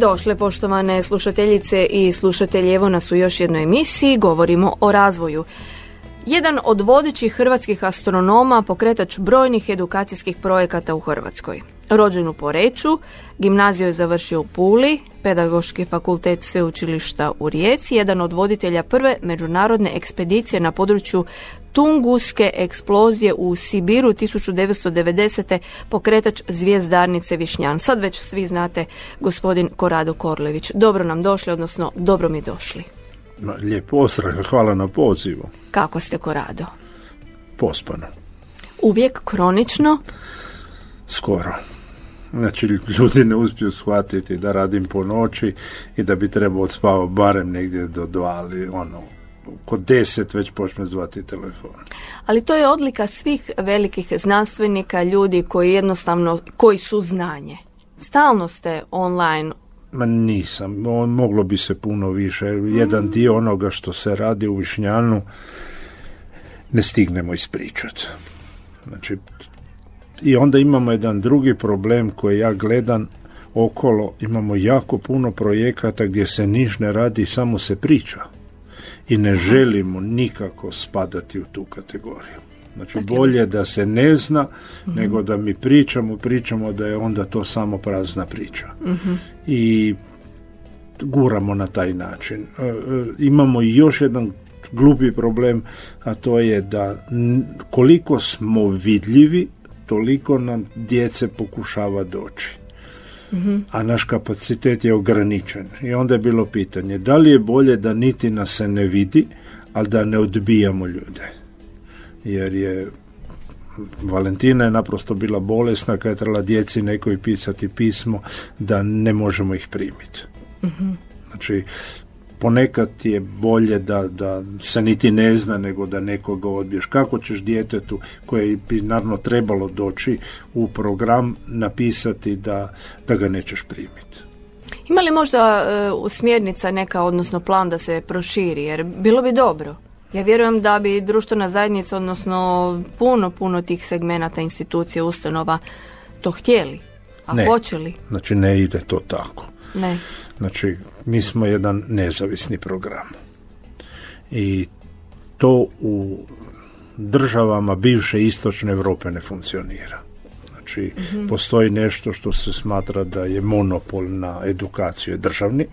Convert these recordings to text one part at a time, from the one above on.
Došle, poštovane slušateljice i slušatelji. Evo nas u još jednoj emisiji. Govorimo o razvoju. Jedan od vodećih hrvatskih astronoma, pokretač brojnih edukacijskih projekata u Hrvatskoj. Rođen u Poreću, gimnaziju je završio u Puli, pedagoški fakultet sveučilišta u Rijeci, jedan od voditelja prve međunarodne ekspedicije na području Tunguske eksplozije u Sibiru 1990. pokretač zvijezdarnice Višnjan. Sad već svi znate gospodin Korado Korlević. Dobro nam došli, odnosno dobro mi došli. Lijep pozdrav, hvala na pozivu. Kako ste Korado? Pospano. Uvijek kronično? Skoro. Znači, ljudi ne uspiju shvatiti da radim po noći i da bi trebao spavati barem negdje do dva, ali ono, kod deset već počne zvati telefon. Ali to je odlika svih velikih znanstvenika, ljudi koji jednostavno, koji su znanje. Stalno ste online. Ma nisam, on, moglo bi se puno više. Jedan Mm. dio onoga što se radi u Višnjanu ne stignemo ispričati. Znači, i onda imamo jedan drugi problem koji ja gledam okolo, imamo jako puno projekata gdje se niš ne radi, samo se priča. I ne želimo nikako spadati u tu kategoriju. Znači, bolje da se ne zna, nego da mi pričamo, pričamo da je onda to samo prazna priča. I guramo na taj način. E, e, imamo i još jedan glupi problem, a to je da n- koliko smo vidljivi, toliko nam djece pokušava doći. A naš kapacitet je ograničen. I onda je bilo pitanje, da li je bolje da niti nas se ne vidi, ali da ne odbijamo ljude. Jer je Valentina je naprosto bila bolesna kad je trebala djeci nekoj pisati pismo da ne možemo ih primiti. Znači, ponekad je bolje da, da se niti ne zna nego da nekoga odbiješ. Kako ćeš djetetu koje bi naravno trebalo doći u program napisati da, da ga nećeš primiti? Ima li možda e, smjernica neka, odnosno plan da se proširi? Jer bilo bi dobro. Ja vjerujem da bi društvena zajednica, odnosno puno, puno tih segmenata, institucija, ustanova to htjeli. A Ne. hoće li? Znači, ne ide to tako. Ne. Znači, mi smo jedan nezavisni program. I to u državama bivše istočne Europe ne funkcionira. Znači, postoji nešto što se smatra da je monopol na edukaciju je državni.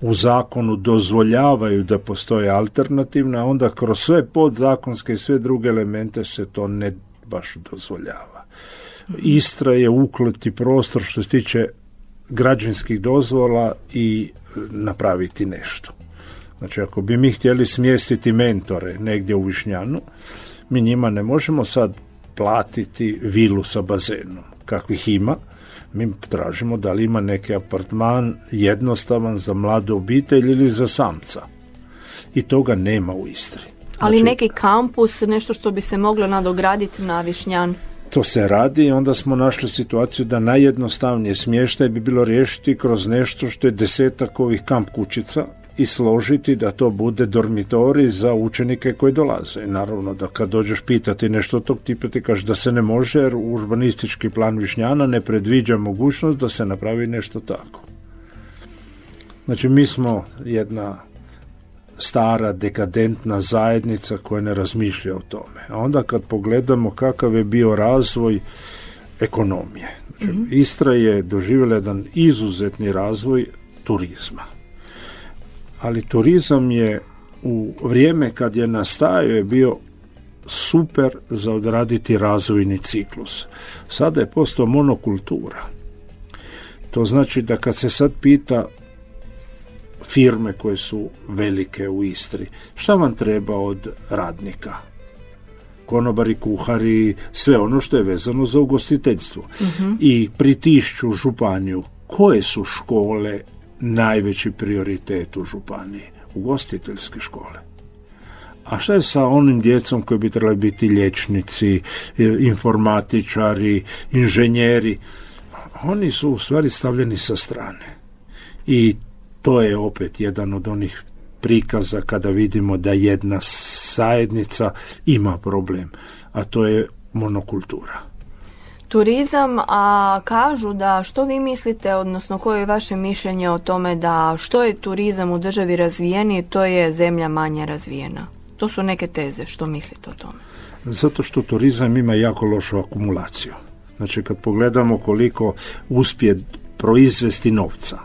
U zakonu dozvoljavaju da postoje alternativna, onda kroz sve podzakonske i sve druge elemente se to ne baš dozvoljava. Istra je ukleti prostor što se tiče građevinskih dozvola i napraviti nešto. Znači, ako bi mi htjeli smjestiti mentore negdje u Višnjanu, mi njima ne možemo sad platiti vilu sa bazenom, kakvih ima. Mi tražimo da li ima neki apartman jednostavan za mladu obitelj ili za samca. I toga nema u Istri. Ali Znači, neki kampus, nešto što bi se moglo nadograditi na Višnjan. To se radi i onda smo našli situaciju da najjednostavnije smještaj bi bilo riješiti kroz nešto što je desetak ovih kamp kućica i složiti da to bude dormitori za učenike koji dolaze. Naravno da kad dođeš pitati nešto tog tipa ti kaže da se ne može jer urbanistički plan Višnjana ne predviđa mogućnost da se napravi nešto tako. Znači mi smo jedna stara dekadentna zajednica koja ne razmišlja o tome. A onda kad pogledamo kakav je bio razvoj ekonomije. Znači, Istra je doživjela jedan izuzetni razvoj turizma. Ali turizam je u vrijeme kad je nastajao je bio super za odraditi razvojni ciklus. Sada je postao monokultura. To znači da kad se sad pita firme koje su velike u Istri. Šta vam treba od radnika? Konobari, kuhari, sve ono što je vezano za ugostiteljstvo. I pritišću županiju. Koje su škole najveći prioritet u županiji? Ugostiteljske škole. A šta je sa onim djecom koji bi trebali biti liječnici, informatičari, inženjeri? Oni su u stvari stavljeni sa strane. I to je opet jedan od onih prikaza kada vidimo da jedna zajednica ima problem, a to je monokultura. Turizam, a kažu da što vi mislite, odnosno koje je vaše mišljenje o tome da što je turizam u državi razvijeniji, to je zemlja manje razvijena? To su neke teze, što mislite o tome? Zato što turizam ima jako lošu akumulaciju. Znači kad pogledamo koliko uspije proizvesti novca,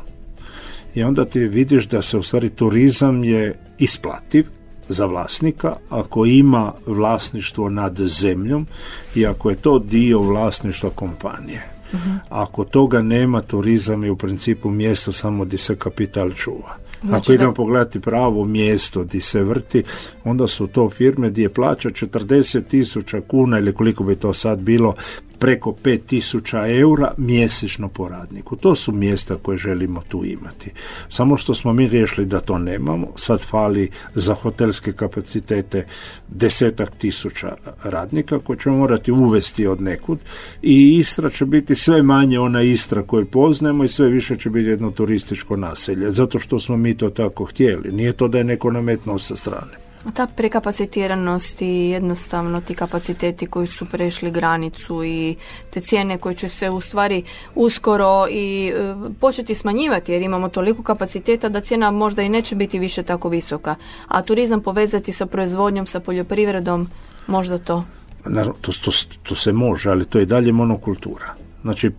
i onda ti vidiš da se u stvari turizam je isplativ za vlasnika ako ima vlasništvo nad zemljom i ako je to dio vlasništva kompanije. uh Ako toga nema, turizam je u principu mjesto samo gdje se kapital čuva. Znači Ako idemo pogledati pravo mjesto gdje se vrti, onda su to firme gdje plaća 40 tisuća kuna ili koliko bi to sad bilo preko 5000 eura mjesečno po radniku. To su mjesta koje želimo tu imati. Samo što smo mi riješili da to nemamo, sad fali za hotelske kapacitete desetak tisuća radnika koje ćemo morati uvesti od nekud i Istra će biti sve manje ona Istra koju poznajemo i sve više će biti jedno turističko naselje, zato što smo mi to tako htjeli. Nije to da je neko nametnuo sa strane. Ta prekapacitiranost i jednostavno ti kapaciteti koji su prešli granicu i te cijene koje će se u stvari uskoro i e, početi smanjivati jer imamo toliko kapaciteta da cijena možda i neće biti više tako visoka. A turizam povezati sa proizvodnjom, sa poljoprivredom, možda to? Naravno, to, to, to se može, ali to je dalje monokultura. Znači,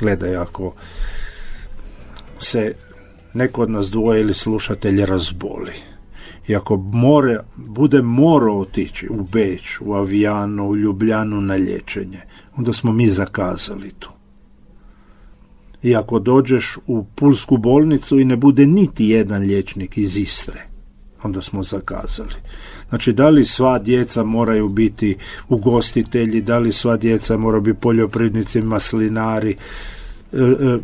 gledaj, ako se neko od nas dvoje ili slušatelj razboli, i ako more, bude morao otići u Beč, u Avijano, u Ljubljanu na liječenje, onda smo mi zakazali to. I ako dođeš u Pulsku bolnicu i ne bude niti jedan liječnik iz Istre, onda smo zakazali. Znači, da li sva djeca moraju biti ugostitelji, da li sva djeca moraju biti poljoprivrednici, maslinari, e, e,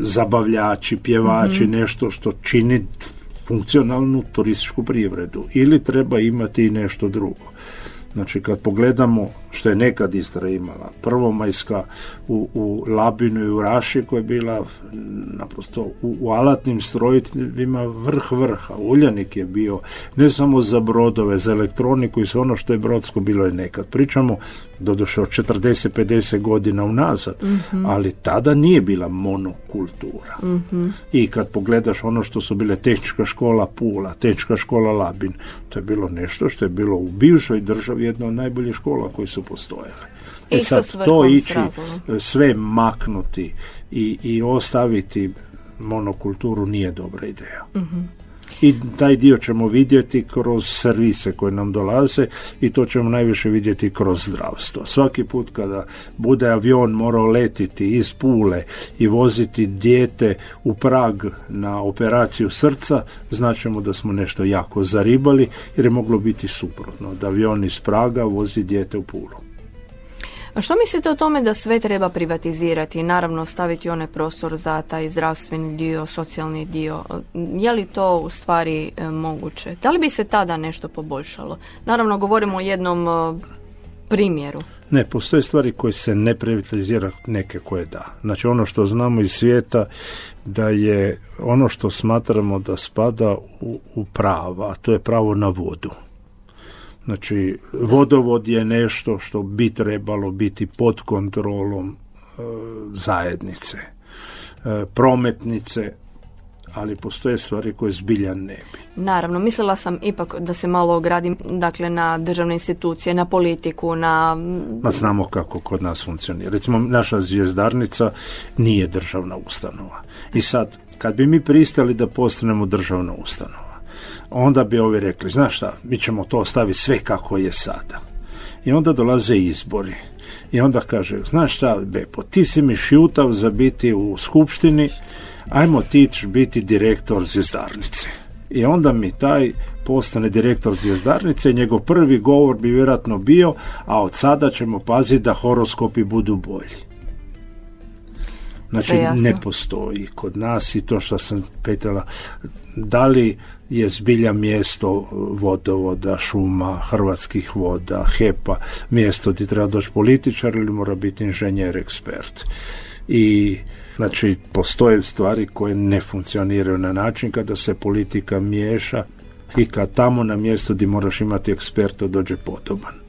zabavljači, pjevači, mhm. nešto što čini funkcionalnu turističku privredu ili treba imati i nešto drugo. Znači kad pogledamo što je nekad Istra imala, prvomajska u, u Labinu i u Raši koja je bila naprosto u, u alatnim strojevima vrh vrha. Uljanik je bio ne samo za brodove, za elektroniku i sve ono što je brodsko bilo je nekad. Pričamo doduše od 40-50 godina unazad, mm ali tada nije bila monokultura. mm I kad pogledaš ono što su bile tehnička škola Pula, tehnička škola Labin, to je bilo nešto što je bilo u bivšoj državi jedna od najboljih škola koji su postojale. E sad, to ići sve maknuti i, i ostaviti monokulturu nije dobra ideja. Mhm. I taj dio ćemo vidjeti kroz servise koje nam dolaze i to ćemo najviše vidjeti kroz zdravstvo. Svaki put kada bude avion morao letiti iz Pule i voziti dijete u Prag na operaciju srca, značemo da smo nešto jako zaribali jer je moglo biti suprotno, da avion iz Praga vozi dijete u Pulu. A što mislite o tome da sve treba privatizirati i naravno staviti onaj prostor za taj zdravstveni dio, socijalni dio? Je li to u stvari e, moguće? Da li bi se tada nešto poboljšalo? Naravno govorimo o jednom e, primjeru. Ne, postoje stvari koje se ne privatizira, neke koje da. Znači ono što znamo iz svijeta da je ono što smatramo da spada u, u prava, a to je pravo na vodu. Znači, vodovod je nešto što bi trebalo biti pod kontrolom e, zajednice. E, prometnice, ali postoje stvari koje zbilja ne bi. Naravno, mislila sam ipak da se malo ogradim dakle, na državne institucije, na politiku, na... Ma znamo kako kod nas funkcionira. Recimo, naša zvijezdarnica nije državna ustanova. I sad, kad bi mi pristali da postanemo državna ustanova, onda bi ovi rekli, znaš šta, mi ćemo to ostaviti sve kako je sada. I onda dolaze izbori. I onda kaže, znaš šta, Bepo, ti si mi šjutav za biti u skupštini, ajmo ti biti direktor zvijezdarnice. I onda mi taj postane direktor zvijezdarnice, njegov prvi govor bi vjerojatno bio, a od sada ćemo paziti da horoskopi budu bolji. Znači, ne postoji kod nas i to što sam petala, da li je zbilja mjesto vodovoda, šuma, hrvatskih voda, HEPA, mjesto gdje treba doći političar ili mora biti inženjer ekspert. I znači postoje stvari koje ne funkcioniraju na način kada se politika miješa i kad tamo na mjestu gdje moraš imati eksperta dođe podoban.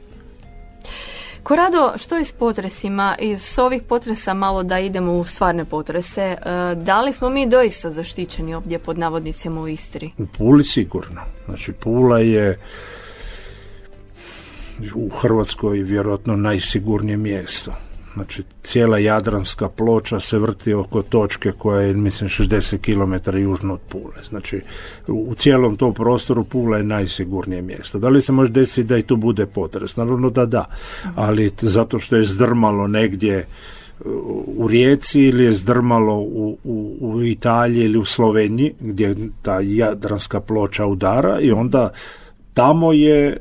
Korado, što je s potresima? Iz ovih potresa malo da idemo u stvarne potrese. E, Da li smo mi doista zaštićeni ovdje pod navodnicima u Istri? U Puli sigurno. Znači Pula je u Hrvatskoj vjerojatno najsigurnije mjesto. Znači cijela Jadranska ploča se vrti oko točke koja je mislim 60 km južno od Pule. Znači u cijelom tom prostoru Pula je najsigurnije mjesto. Da li se može desiti da i tu bude potres? Naravno da da, ali zato što je zdrmalo negdje u Rijeci ili je zdrmalo u, u, u Italiji ili u Sloveniji gdje ta jadranska ploča udara i onda tamo je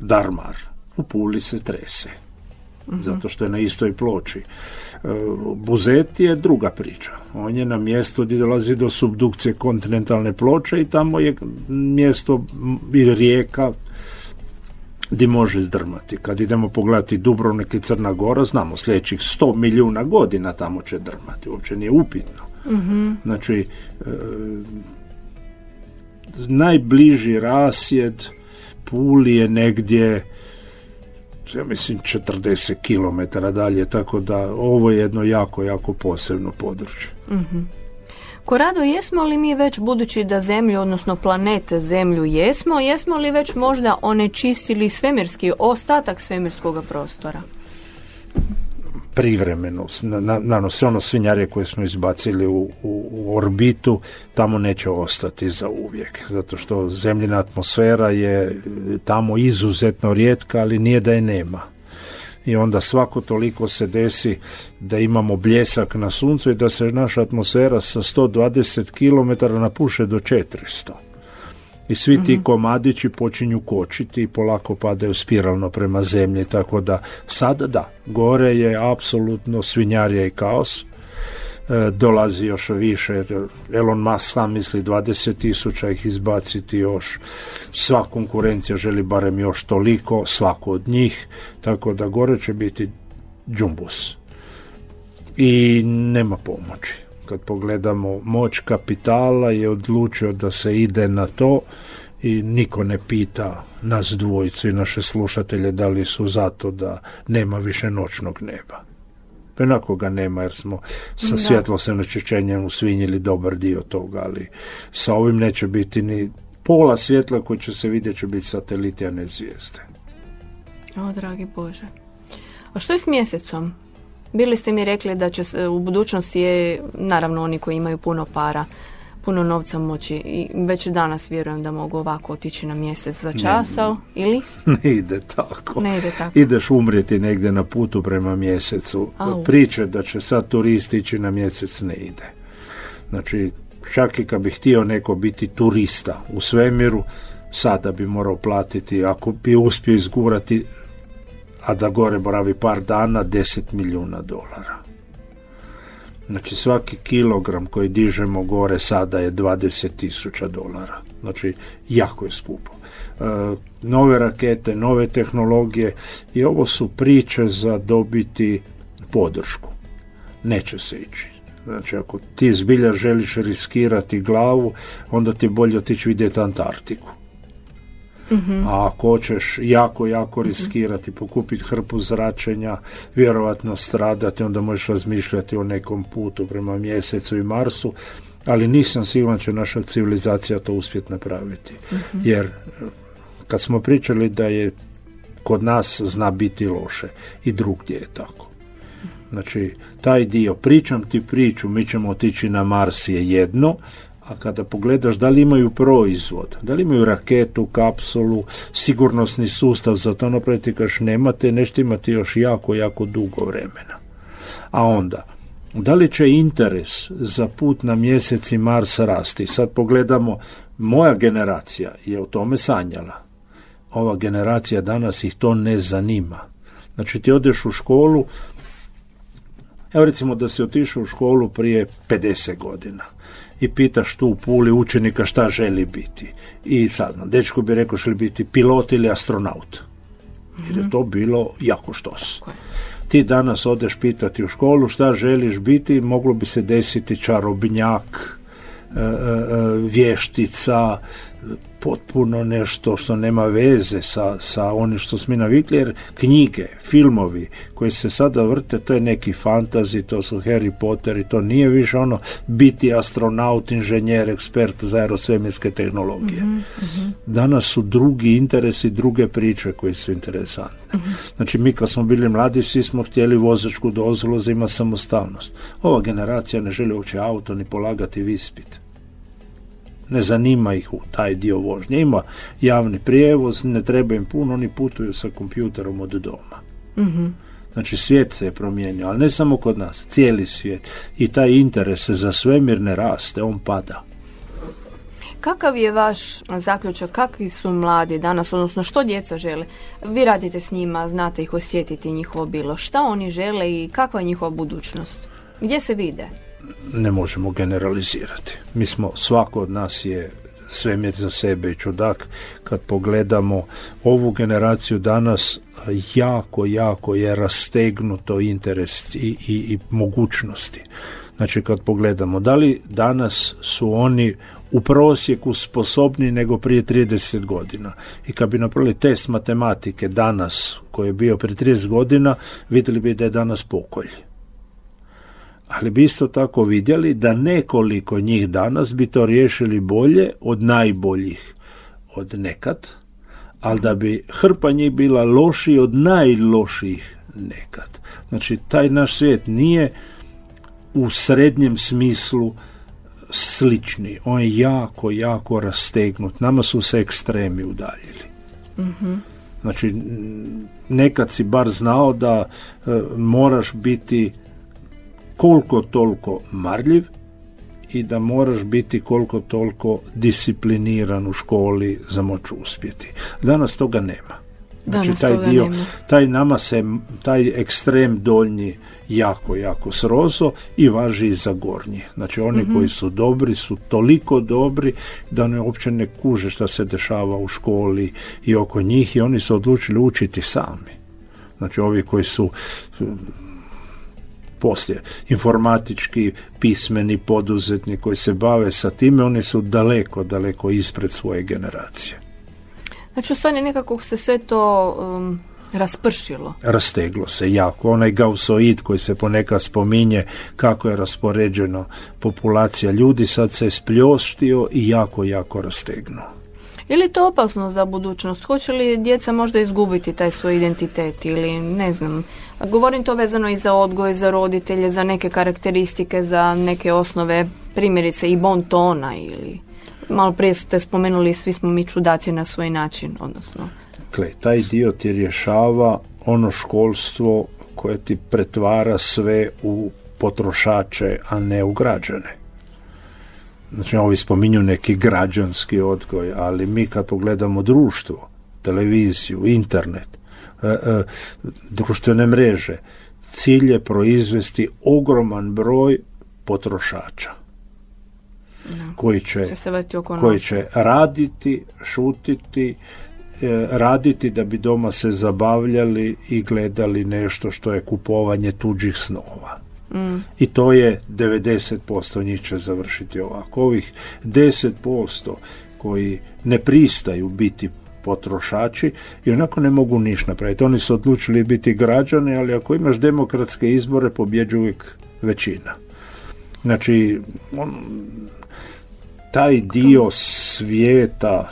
darmar. U Puli se trese. Zato što je na istoj ploči. E, Buzet je druga priča. On je na mjestu gdje dolazi do subdukcije kontinentalne ploče i tamo je mjesto ili rijeka gdje može zdrmati. Kad idemo pogledati Dubrovnik i Crna Gora, znamo sljedećih 100 milijuna godina tamo će drmati. Uopće nije upitno. Znači, e, najbliži rasjed Puli je negdje ja mislim 40 km dalje, tako da ovo je jedno jako, jako posebno područje. Korado, jesmo li mi već, budući da zemlju, odnosno planete zemlju jesmo, jesmo li već možda onečistili svemirski ostatak svemirskog prostora? Privremeno, na, na, na sve ono svinjarje koje smo izbacili u, u, u orbitu, tamo neće ostati za uvijek, zato što zemljina atmosfera je e, tamo izuzetno rijetka, ali nije da je nema. I onda svako toliko se desi da imamo bljesak na suncu i da se naša atmosfera sa 120 km napuše do 400 i svi ti komadići počinju kočiti i polako padaju spiralno prema zemlji, tako da sada da, gore je apsolutno svinjarija i kaos, e, dolazi još više, Elon Musk sam misli 20 tisuća ih izbaciti još, sva konkurencija želi barem još toliko, svako od njih, tako da gore će biti džumbus. I nema pomoći. Kad pogledamo moć kapitala je odlučio da se ide na to i niko ne pita nas dvojicu i naše slušatelje da li su zato da nema više noćnog neba. Onako ga nema jer smo sa svjetlosnim onečišćenjem usvinjili dobar dio toga, ali sa ovim neće biti ni pola svjetla koji će se vidjeti će biti sateliti, a ne zvijezde. O, dragi Bože. A što je s mjesecom? Bili ste mi rekli da će se u budućnosti je, naravno oni koji imaju puno para, puno novca moći i već danas vjerujem da mogu ovako otići na mjesec za čas, ali- ili? Ne ide tako. Ne ide tako. Ideš umrijeti negdje na putu prema mjesecu. Au. Priče da će sad turist ići na mjesec ne ide. Znači, čak i kad bi htio neko biti turista u svemiru, sada bi morao platiti, ako bi uspio izgurati, a da gore boravi par dana, 10 milijuna dolara. Znači svaki kilogram koji dižemo gore sada je 20 tisuća dolara. Znači jako je skupo. E, nove rakete, nove tehnologije i ovo su priče za dobiti podršku. Neće se ići. Znači ako ti zbilja želiš riskirati glavu, onda ti je bolje otići vidjeti Antarktiku. A ako hoćeš jako, jako riskirati, pokupiti hrpu zračenja, vjerovatno stradati, onda možeš razmišljati o nekom putu prema mjesecu i Marsu, ali nisam siguran će naša civilizacija to uspjeti napraviti. Jer eh, kad smo pričali da je kod nas zna biti loše i drugdje je tako. Znači, taj dio, pričam ti priču, mi ćemo otići na Mars je jedno, a kada pogledaš da li imaju proizvod, da li imaju raketu, kapsulu, sigurnosni sustav za to napraviti, kažeš nemate, nešto imati još jako, jako dugo vremena. A onda, da li će interes za put na mjesec i Mars rasti? Sad pogledamo, moja generacija je o tome sanjala. Ova generacija danas ih to ne zanima. Znači ti odeš u školu, Evo recimo da si otišao u školu prije 50 godina i pitaš tu u Puli učenika šta želi biti. I sad dečko bi rekao želi biti pilot ili astronaut. Jer je to bilo jako štos. Ti danas odeš pitati u školu šta želiš biti, moglo bi se desiti čarobnjak, e, e, e, vještica, potpuno nešto što nema veze sa, sa onim što smo mi navikli, jer knjige, filmovi koji se sada vrte, to je neki fantazi, to su Harry Potter i to nije više ono biti astronaut, inženjer, ekspert za aerosvemirske tehnologije. Mhm, mhm. Danas su drugi interesi, druge priče koji su interesantne. Mhm. Znači mi kad smo bili mladi, svi smo htjeli vozačku dozvolu za ima samostalnost. Ova generacija ne želi uopće auto ni polagati vispit ne zanima ih u taj dio vožnje. Ima javni prijevoz, ne treba im puno, oni putuju sa kompjuterom od doma. Mhm. Znači svijet se je promijenio, ali ne samo kod nas, cijeli svijet. I taj interes za svemir ne raste, on pada. Kakav je vaš zaključak, kakvi su mladi danas, odnosno što djeca žele? Vi radite s njima, znate ih osjetiti njihovo bilo. Šta oni žele i kakva je njihova budućnost? Gdje se vide? Ne možemo generalizirati. Mi smo, svako od nas je svemir za sebe i čudak. Kad pogledamo ovu generaciju danas, jako, jako je rastegnuto interes i, i, i mogućnosti. Znači kad pogledamo, da li danas su oni u prosjeku sposobni nego prije 30 godina. I kad bi napravili test matematike danas, koji je bio prije 30 godina, vidjeli bi da je danas pokolj ali bi isto tako vidjeli da nekoliko njih danas bi to riješili bolje od najboljih od nekad, ali da bi hrpa njih bila lošiji od najlošijih nekad. Znači, taj naš svijet nije u srednjem smislu slični. On je jako, jako rastegnut. Nama su se ekstremi udaljili. Mhm. Znači, nekad si bar znao da e, moraš biti koliko toliko marljiv i da moraš biti koliko toliko discipliniran u školi za moć uspjeti. Danas toga nema. Znači Danas taj toga dio, nema. taj nama se, taj ekstrem donji jako, jako srozo i važi i za gornji. Znači oni Mhm. koji su dobri su toliko dobri da ne uopće ne kuže šta se dešava u školi i oko njih i oni su odlučili učiti sami. Znači ovi koji su poslije informatički pismeni poduzetni koji se bave sa time, oni su daleko, daleko ispred svoje generacije. Znači, u stvari nekako se sve to um, raspršilo. Rasteglo se jako. Onaj gausoid koji se ponekad spominje kako je raspoređeno populacija ljudi, sad se je spljoštio i jako, jako rastegnuo. Je li to opasno za budućnost? Hoće li djeca možda izgubiti taj svoj identitet ili ne znam. Govorim to vezano i za odgoj, za roditelje, za neke karakteristike, za neke osnove, primjerice i bon tona ili malo prije ste spomenuli svi smo mi čudaci na svoj način, odnosno. Dakle, taj dio ti rješava ono školstvo koje ti pretvara sve u potrošače, a ne u građane. Znači, ovi spominju neki građanski odgoj, ali mi kad pogledamo društvo, televiziju, internet, e, e, društvene mreže, cilj je proizvesti ogroman broj potrošača koji će se koji će raditi, šutiti, e, raditi da bi doma se zabavljali i gledali nešto što je kupovanje tuđih snova. I to je 90% njih će završiti ovako. Ovih 10% koji ne pristaju biti potrošači i onako ne mogu ništa napraviti. Oni su odlučili biti građani, ali ako imaš demokratske izbore, pobjeđuje uvijek većina. Znači, on, taj dio svijeta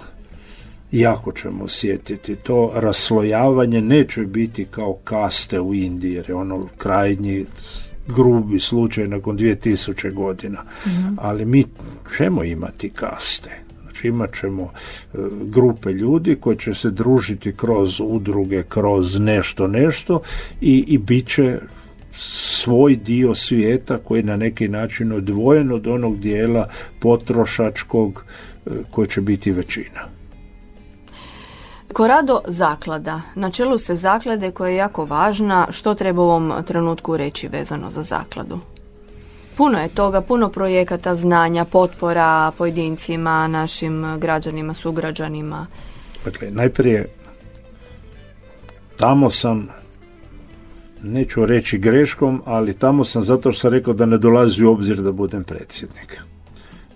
jako ćemo osjetiti. To raslojavanje neće biti kao kaste u Indiji, jer je ono krajnji grubi slučaj nakon 2000 godina. Ali mi ćemo imati kaste. Znači imat ćemo e, grupe ljudi koji će se družiti kroz udruge, kroz nešto, nešto i, i bit će svoj dio svijeta koji je na neki način odvojen od onog dijela potrošačkog e, koji će biti većina. Korado zaklada. Na čelu se zaklade koja je jako važna. Što treba u ovom trenutku reći vezano za zakladu? Puno je toga, puno projekata, znanja, potpora pojedincima, našim građanima, sugrađanima. Dakle, najprije tamo sam neću reći greškom, ali tamo sam zato što sam rekao da ne dolazi u obzir da budem predsjednik.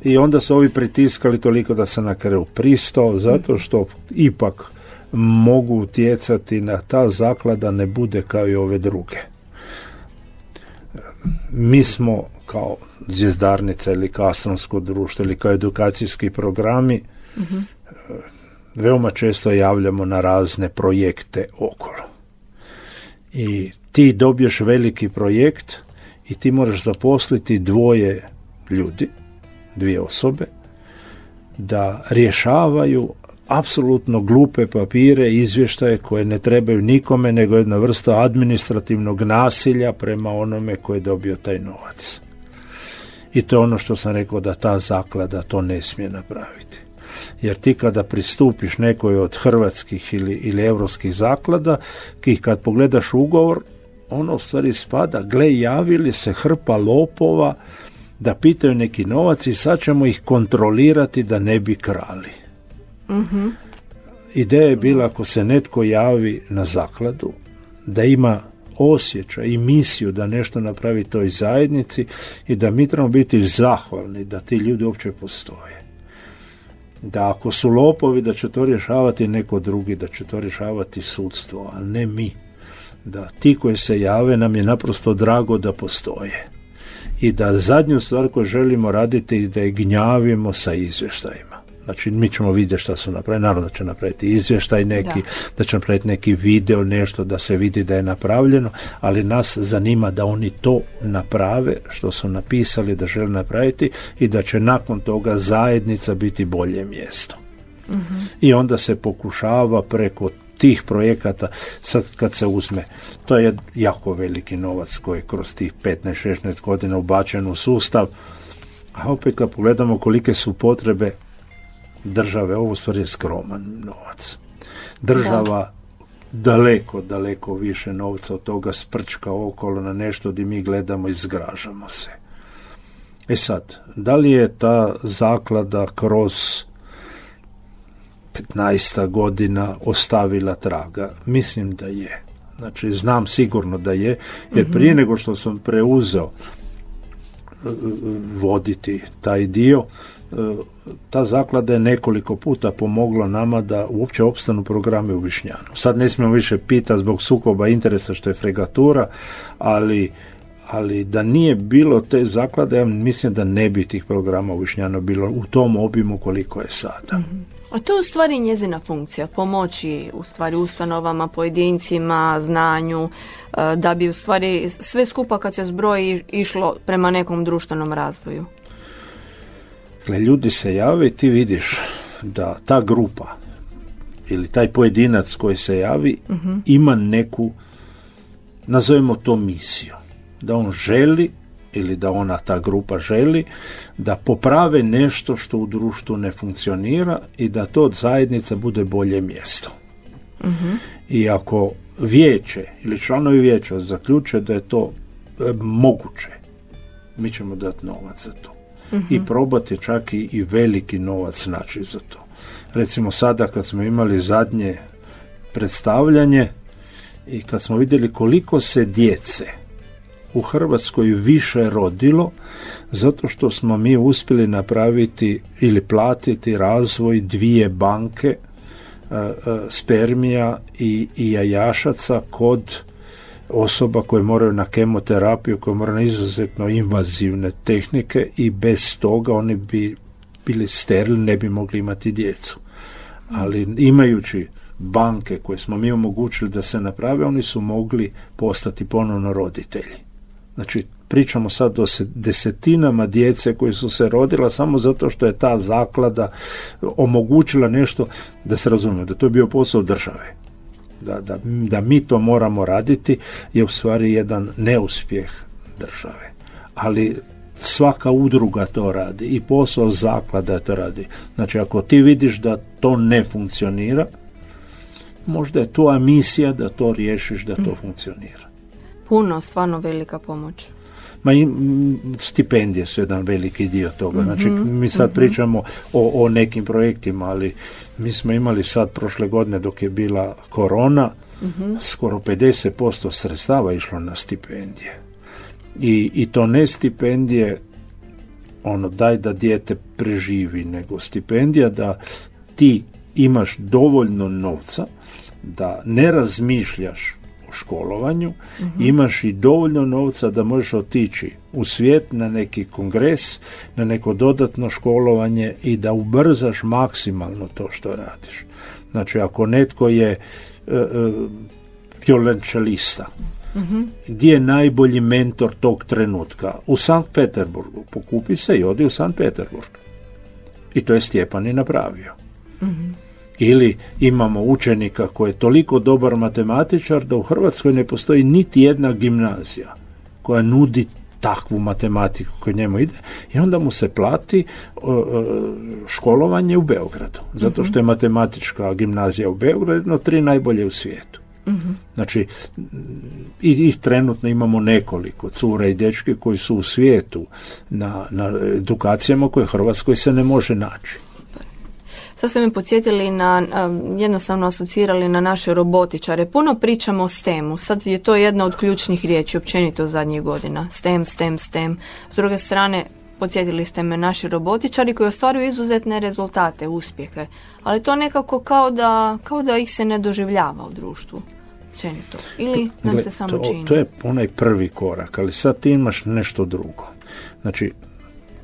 I onda su ovi pritiskali toliko da sam na kraju pristao, zato što ipak mogu utjecati na ta zaklada ne bude kao i ove druge. Mi smo kao zvjezdarnica ili kao astronomsko društvo ili kao edukacijski programi veoma često javljamo na razne projekte okolo. I ti dobiješ veliki projekt i ti moraš zaposliti dvoje ljudi, dvije osobe, da rješavaju apsolutno glupe papire, izvještaje koje ne trebaju nikome, nego jedna vrsta administrativnog nasilja prema onome koji je dobio taj novac. I to je ono što sam rekao da ta zaklada to ne smije napraviti. Jer ti kada pristupiš nekoj od hrvatskih ili, ili europskih zaklada, i kad pogledaš ugovor, ono u stvari spada, gle, javili se hrpa lopova da pitaju neki novac i sad ćemo ih kontrolirati da ne bi krali. Ideja je bila ako se netko javi na zakladu, da ima osjećaj i misiju da nešto napravi toj zajednici i da mi trebamo biti zahvalni da ti ljudi uopće postoje. Da ako su lopovi da će to rješavati neko drugi, da će to rješavati sudstvo, a ne mi. Da ti koji se jave nam je naprosto drago da postoje. I da zadnju stvar koju želimo raditi je da je gnjavimo sa izvještajima. Znači, mi ćemo vidjeti šta su napravili. Naravno da će napraviti izvještaj neki, da. će napraviti neki video, nešto da se vidi da je napravljeno, ali nas zanima da oni to naprave, što su napisali da žele napraviti i da će nakon toga zajednica biti bolje mjesto. I onda se pokušava preko tih projekata, sad kad se uzme, to je jako veliki novac koji je kroz tih 15-16 godina ubačen u sustav, a opet kad pogledamo kolike su potrebe države, ovo stvar je skroman novac. Država daleko, daleko više novca od toga sprčka okolo na nešto gdje mi gledamo i zgražamo se. E sad, da li je ta zaklada kroz 15 godina ostavila traga? Mislim da je. Znači, znam sigurno da je, jer prije nego što sam preuzeo voditi taj dio, e, ta zaklada je nekoliko puta pomogla nama da uopće opstanu programe u Višnjanu. Sad ne smijemo više pita zbog sukoba interesa što je fregatura, ali ali da nije bilo te zaklade, ja mislim da ne bi tih programa u Višnjanu bilo u tom obimu koliko je sada. A to je u stvari njezina funkcija, pomoći u stvari ustanovama, pojedincima, znanju, e, da bi u stvari sve skupa kad se zbroji išlo prema nekom društvenom razvoju. Dakle, ljudi se jave i ti vidiš da ta grupa ili taj pojedinac koji se javi ima neku, nazovemo to misiju. Da on želi ili da ona ta grupa želi da poprave nešto što u društvu ne funkcionira i da to od zajednica bude bolje mjesto. I ako vijeće ili članovi vijeća zaključe da je to e, moguće, mi ćemo dati novac za to. I probati čak i, i veliki novac naći za to. Recimo sada kad smo imali zadnje predstavljanje i kad smo vidjeli koliko se djece u Hrvatskoj više rodilo zato što smo mi uspjeli napraviti ili platiti razvoj dvije banke e, e, spermija i, jajašaca kod osoba koje moraju na kemoterapiju, koje moraju na izuzetno invazivne tehnike i bez toga oni bi bili sterili, ne bi mogli imati djecu. Ali imajući banke koje smo mi omogućili da se naprave, oni su mogli postati ponovno roditelji. Znači, pričamo sad o desetinama djece koji su se rodila samo zato što je ta zaklada omogućila nešto, da se razumije, da to je bio posao države. Da, da, da mi to moramo raditi je u stvari jedan neuspjeh države. Ali svaka udruga to radi i posao zaklada to radi. Znači, ako ti vidiš da to ne funkcionira, možda je tvoja misija da to riješiš, da to funkcionira. Puno, stvarno velika pomoć. Ma i stipendije su jedan veliki dio toga. Znači, mi sad pričamo o, o nekim projektima, ali mi smo imali sad prošle godine dok je bila korona, skoro 50% sredstava išlo na stipendije. I, I to ne stipendije ono daj da dijete preživi, nego stipendija da ti imaš dovoljno novca da ne razmišljaš školovanju, imaš i dovoljno novca da možeš otići u svijet na neki kongres, na neko dodatno školovanje i da ubrzaš maksimalno to što radiš. Znači, ako netko je e, e, violončelista, gdje je najbolji mentor tog trenutka? U Sankt Peterburgu. Pokupi se i odi u Sankt Peterburg. I to je Stjepan i napravio. Ili imamo učenika koji je toliko dobar matematičar da u Hrvatskoj ne postoji niti jedna gimnazija koja nudi takvu matematiku koja njemu ide i onda mu se plati o, o, školovanje u Beogradu. Zato što je matematička gimnazija u Beogradu jedno tri najbolje u svijetu. Znači, i, i trenutno imamo nekoliko cura i dečke koji su u svijetu na, na edukacijama koje u Hrvatskoj se ne može naći. Sad ste me podsjetili na, jednostavno asocirali na naše robotičare. Puno pričamo o STEM-u. Sad je to jedna od ključnih riječi općenito zadnjih godina. STEM, STEM, STEM. S druge strane, podsjetili ste me naši robotičari koji ostvaruju izuzetne rezultate, uspjehe. Ali to nekako kao da, kao da ih se ne doživljava u društvu. Općenito. Ili nam Gle, se samo to, čini. to je onaj prvi korak, ali sad ti imaš nešto drugo. Znači,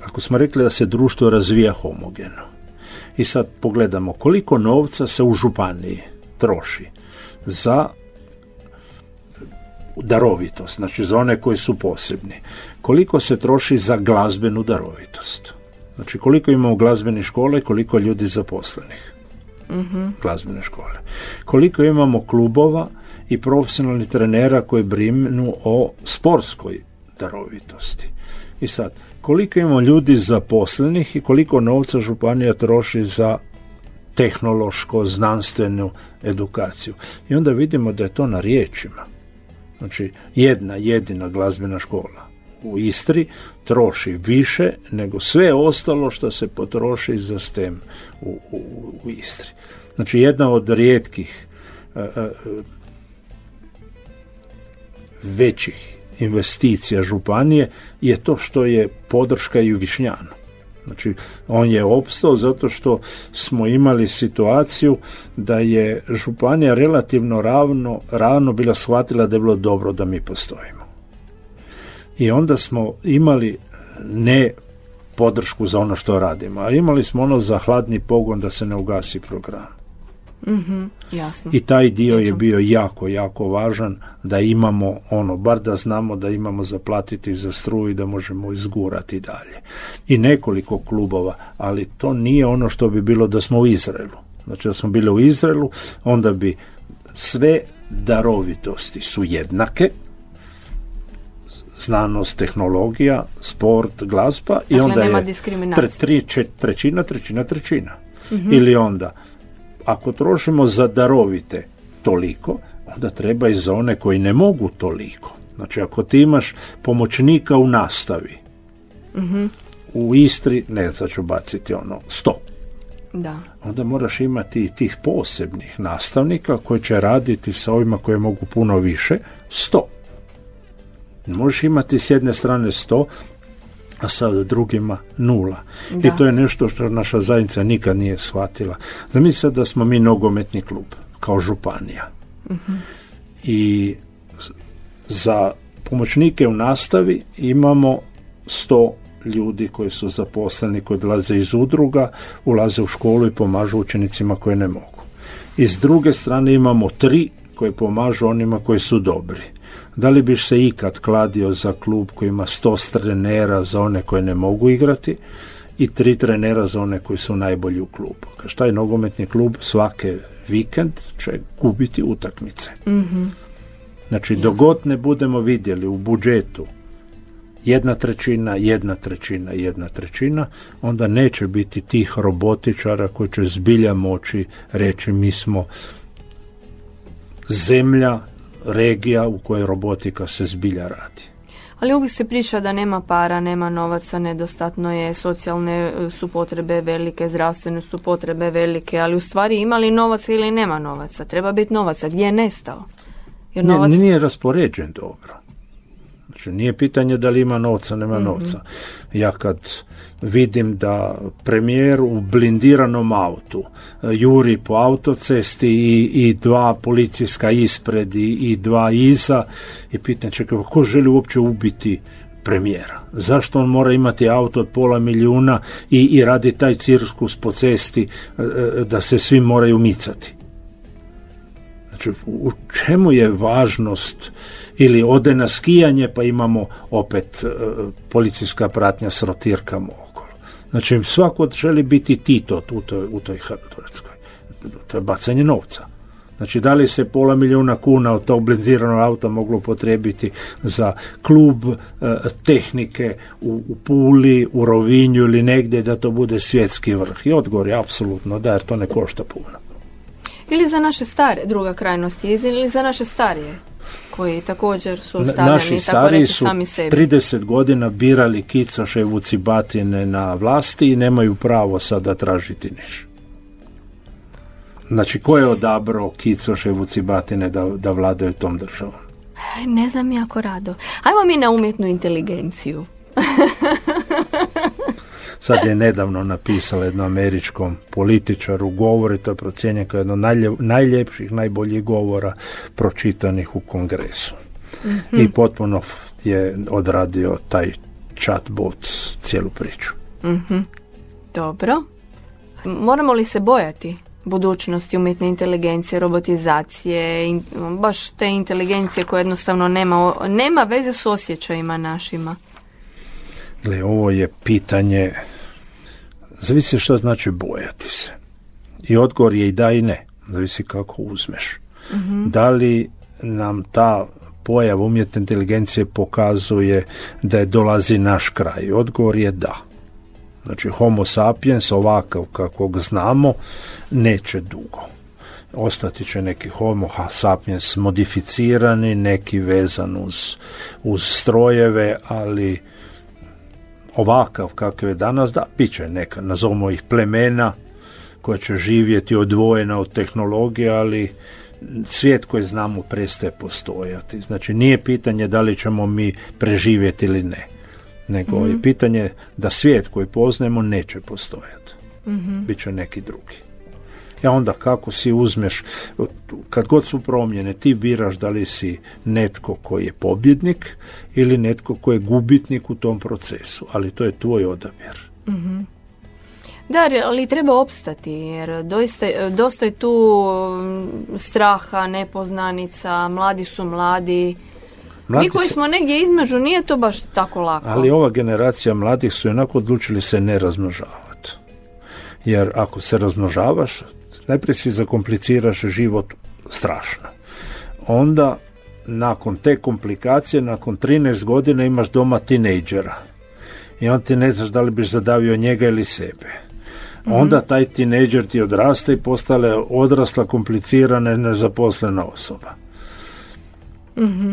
ako smo rekli da se društvo razvija homogeno, i sad pogledamo koliko novca se u županiji troši za darovitost, znači za one koji su posebni. Koliko se troši za glazbenu darovitost. Znači koliko imamo glazbene škole, koliko ljudi zaposlenih. Glazbene škole. Koliko imamo klubova i profesionalnih trenera koji brinu o sportskoj darovitosti. I sad, koliko imamo ljudi zaposlenih i koliko novca županija troši za tehnološko, znanstvenu edukaciju. I onda vidimo da je to na riječima. Znači, jedna jedina glazbena škola u Istri troši više nego sve ostalo što se potroši za STEM u, u, u Istri. Znači, jedna od rijetkih e, većih investicija županije je to što je podrška i u Višnjanu. Znači, on je opstao zato što smo imali situaciju da je županija relativno ravno, ravno bila shvatila da je bilo dobro da mi postojimo. I onda smo imali ne podršku za ono što radimo, a imali smo ono za hladni pogon da se ne ugasi program. Mhm, jasno. I taj dio je Sjećam bio jako, jako važan da imamo ono, bar da znamo da imamo zaplatiti za struju i da možemo izgurati dalje. I nekoliko klubova, ali to nije ono što bi bilo da smo u Izraelu. Znači da smo bili u Izraelu, onda bi sve darovitosti su jednake, znanost, tehnologija, sport, glazba i Dakle, onda nema je tre- tri, čet- trećina, trećina, trećina. Ili onda, ako trošimo za darovite toliko, onda treba i za one koji ne mogu toliko. Znači, ako ti imaš pomoćnika u nastavi, u Istri, ne, sad ću baciti ono, sto. Da. Onda moraš imati i tih posebnih nastavnika koji će raditi sa ovima koji mogu puno više, sto. Ne možeš imati s jedne strane sto, a sa drugima nula. Da. I to je nešto što naša zajednica nikad nije shvatila. Zamislite da smo mi nogometni klub, kao županija. I z- za pomoćnike u nastavi imamo 100 ljudi koji su zaposleni, koji dolaze iz udruga, ulaze u školu i pomažu učenicima koji ne mogu. I s druge strane imamo tri koji pomažu onima koji su dobri. Da li biš se ikad kladio za klub koji ima 100 trenera za one koje ne mogu igrati i tri trenera za one koji su najbolji u klubu? Kaže, taj nogometni klub svake vikend će gubiti utakmice. Znači, dok god ne budemo vidjeli u budžetu jedna trećina, jedna trećina, jedna trećina, onda neće biti tih robotičara koji će zbilja moći reći mi smo zemlja, regija u kojoj robotika se zbilja radi. Ali uvijek se priča da nema para, nema novaca, nedostatno je, socijalne e, su potrebe velike, zdravstvene su potrebe velike, ali u stvari ima li novaca ili nema novaca? Treba biti novaca. Gdje je nestao? Jer novac... nije raspoređen dobro. Znači, nije pitanje da li ima novca, nema mm novca. Ja kad vidim da premijer u blindiranom autu e, juri po autocesti i, i dva policijska ispred i, i dva iza i pitam čekaj, ko želi uopće ubiti premijera. Zašto on mora imati auto od pola milijuna i, i radi taj cirkus po cesti e, e, da se svi moraju micati? Znači, u čemu je važnost ili ode na skijanje pa imamo opet policijska pratnja s rotirkama Znači, svako želi biti Tito u toj, u toj Hrvatskoj. To je bacanje novca. Znači, da li se pola milijuna kuna od tog blindiranog auta moglo potrebiti za klub e, tehnike u, u, Puli, u Rovinju ili negdje da to bude svjetski vrh? I odgovor je apsolutno da, jer to ne košta puno. Ili za naše stare, druga krajnost je, ili za naše starije? Koji također su stavljeni Naši stari su sami sebi. 30 godina birali kicoše vuci batine na vlasti i nemaju pravo sada tražiti niš. Znači, ko je odabrao kicoše vuci batine da, da vladaju tom državom? Ne znam jako rado. Ajmo mi na umjetnu inteligenciju. Sad je nedavno napisala jednom američkom političaru govor i to je procijenjen kao jedno najljepših, najboljih govora pročitanih u kongresu. Mhm. I potpuno je odradio taj chatbot cijelu priču. mm Dobro. Moramo li se bojati budućnosti umjetne inteligencije, robotizacije, in, baš te inteligencije koje jednostavno nema, nema veze s osjećajima našima? Gle, ovo je pitanje, zavisi što znači bojati se. I odgovor je i da i ne, zavisi kako uzmeš. Mhm. Da li nam ta pojav umjetne inteligencije pokazuje da je dolazi naš kraj? Odgovor je da. Znači, homo sapiens ovakav kakvog znamo neće dugo. Ostati će neki homo sapiens modificirani, neki vezan uz, uz strojeve, ali ovakav kakav je danas, da, bit će neka, nazovimo ih plemena, koja će živjeti odvojena od tehnologije, ali svijet koji znamo prestaje postojati. Znači nije pitanje da li ćemo mi preživjeti ili ne, nego je mhm. pitanje da svijet koji poznajemo neće postojati. mm Biće neki drugi. Ja onda kako si uzmeš, kad god su promjene, ti biraš da li si netko koji je pobjednik ili netko koji je gubitnik u tom procesu, ali to je tvoj odabir. mm Da, ali treba opstati, jer doista, dosta je tu mm, straha, nepoznanica, mladi su mladi, Mladi Mi koji smo negdje između, nije to baš tako lako. Ali ova generacija mladih su jednako odlučili se ne razmnožavati. Jer ako se razmnožavaš, najprije si zakompliciraš život strašno. Onda, nakon te komplikacije, nakon 13 godina imaš doma tinejdžera. I on ti ne znaš da li biš zadavio njega ili sebe. Mhm. Onda taj tinejdžer ti odrasta i postale odrasla, komplicirana, nezaposlena osoba.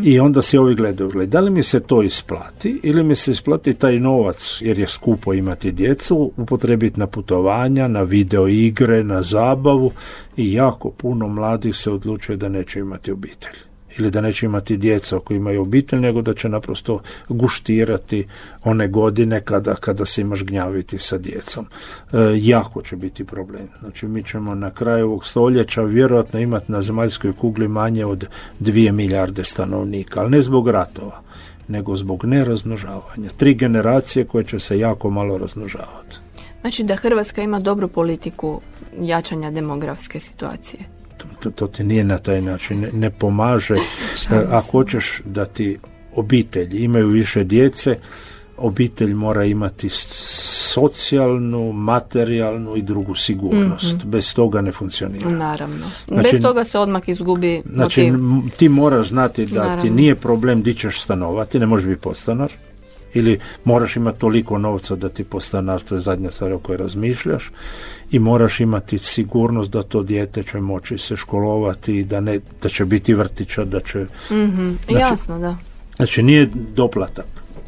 I onda se ovi gledaju, gledaju, da li mi se to isplati ili mi se isplati taj novac, jer je skupo imati djecu, upotrebiti na putovanja, na video igre, na zabavu i jako puno mladih se odlučuje da neće imati obitelj ili da neće imati djeca ako imaju obitelj, nego da će naprosto guštirati one godine kada, kada se imaš gnjaviti sa djecom. E, jako će biti problem. Znači mi ćemo na kraju ovog stoljeća vjerojatno imati na zemaljskoj kugli manje od dvije milijarde stanovnika, ali ne zbog ratova, nego zbog nerazmnožavanja. Tri generacije koje će se jako malo razmnožavati. Znači da Hrvatska ima dobru politiku jačanja demografske situacije to, to ti nije na taj način, ne, ne pomaže. Ako hoćeš da ti obitelji imaju više djece, obitelj mora imati socijalnu, materijalnu i drugu sigurnost. mm Bez toga ne funkcionira. Naravno. Znači, Bez toga se odmah izgubi Znači, ti moraš znati da ti nije problem di ćeš stanovati, ne možeš biti podstanar. Ili moraš imati toliko novca da ti po stanarstvu je zadnja stvar o kojoj razmišljaš i moraš imati sigurnost da to dijete će moći se školovati i da, ne, da će biti vrtića, da će... Mhm, Znači- Jasno, da. Znači nije doplatak.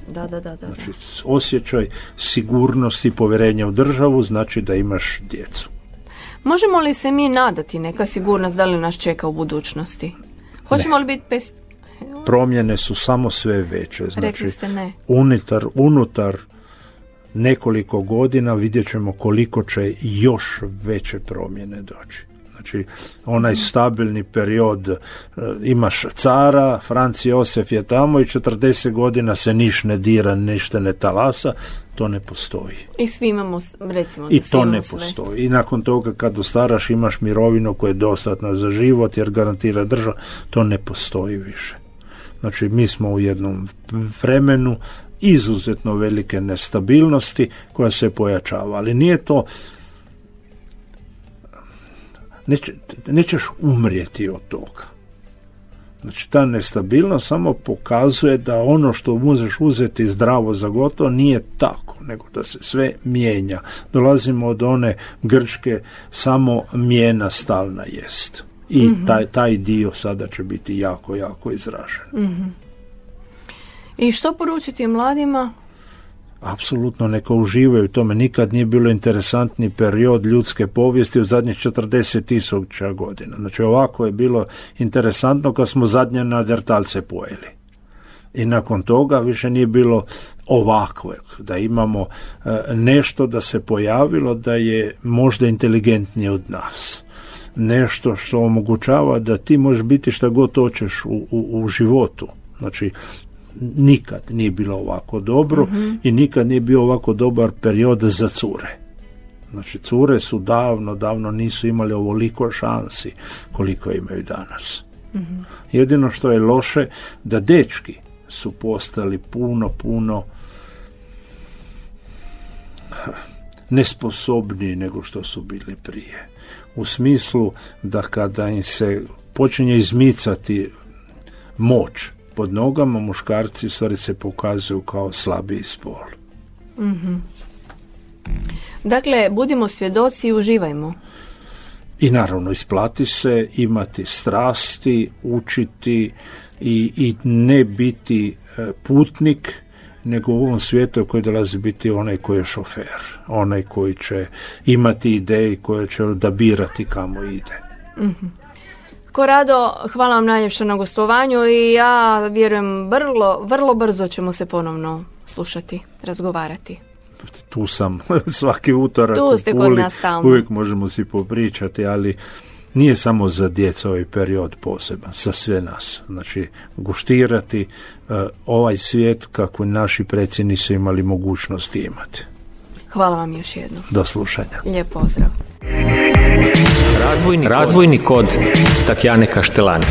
Da, da, da, da. Znači osjećaj sigurnosti i povjerenja u državu znači da imaš djecu. Možemo li se mi nadati neka sigurnost da li nas čeka u budućnosti? Hoćemo li biti pes... Promjene su samo sve veće. Znači, ste ne. unutar, unutar nekoliko godina vidjet ćemo koliko će još veće promjene doći. Znači, onaj stabilni period, e, imaš cara, Franci Josef je tamo i 40 godina se niš ne dira, ništa ne talasa, to ne postoji. I svi imamo, recimo I to ne sve. postoji. I nakon toga kad ostaraš imaš mirovinu koja je dostatna za život jer garantira država, to ne postoji više. Znači mi smo u jednom vremenu izuzetno velike nestabilnosti koja se pojačava, ali nije to neće, nećeš umrijeti od toga. Znači ta nestabilnost samo pokazuje da ono što možeš uzeti zdravo za gotovo nije tako, nego da se sve mijenja. Dolazimo od one grčke samo mijena stalna jest. I taj, taj dio sada će biti jako, jako izražen. I što poručiti mladima? Apsolutno neka uživaju u tome. Nikad nije bilo interesantni period ljudske povijesti u zadnjih 40 tisuća godina. Znači ovako je bilo interesantno kad smo zadnje nadertalce pojeli. I nakon toga više nije bilo ovakvog, da imamo e, nešto da se pojavilo da je možda inteligentnije od nas. Nešto što omogućava da ti možeš biti šta god hoćeš u, u, u životu. Znači, nikad nije bilo ovako dobro i nikad nije bio ovako dobar period za cure. Znači, cure su davno, davno nisu imali ovoliko šansi koliko imaju danas. Jedino što je loše, da dečki su postali puno, puno nesposobniji nego što su bili prije. U smislu da kada im se počinje izmicati moć pod nogama, muškarci stvari se pokazuju kao slabiji spol. Dakle, budimo svjedoci i uživajmo. I naravno isplati se imati strasti, učiti i, i ne biti e, putnik, nego u ovom svijetu koji dolazi biti onaj koji je šofer, onaj koji će imati ideje i koji će odabirati kamo ide. Korado, hvala vam najljepše na gostovanju i ja vjerujem vrlo, vrlo brzo ćemo se ponovno slušati, razgovarati. tu sam svaki utorak Tu u ste kod nas uvijek možemo si popričati, ali nije samo za djecu ovaj period poseban, za sve nas. Znači, guštirati eh, ovaj svijet kako naši predsjednici nisu imali mogućnosti imati. Hvala vam još jednom. Do slušanja. Lijep pozdrav. Razvojni, Razvojni kod Tatjane Kaštelani.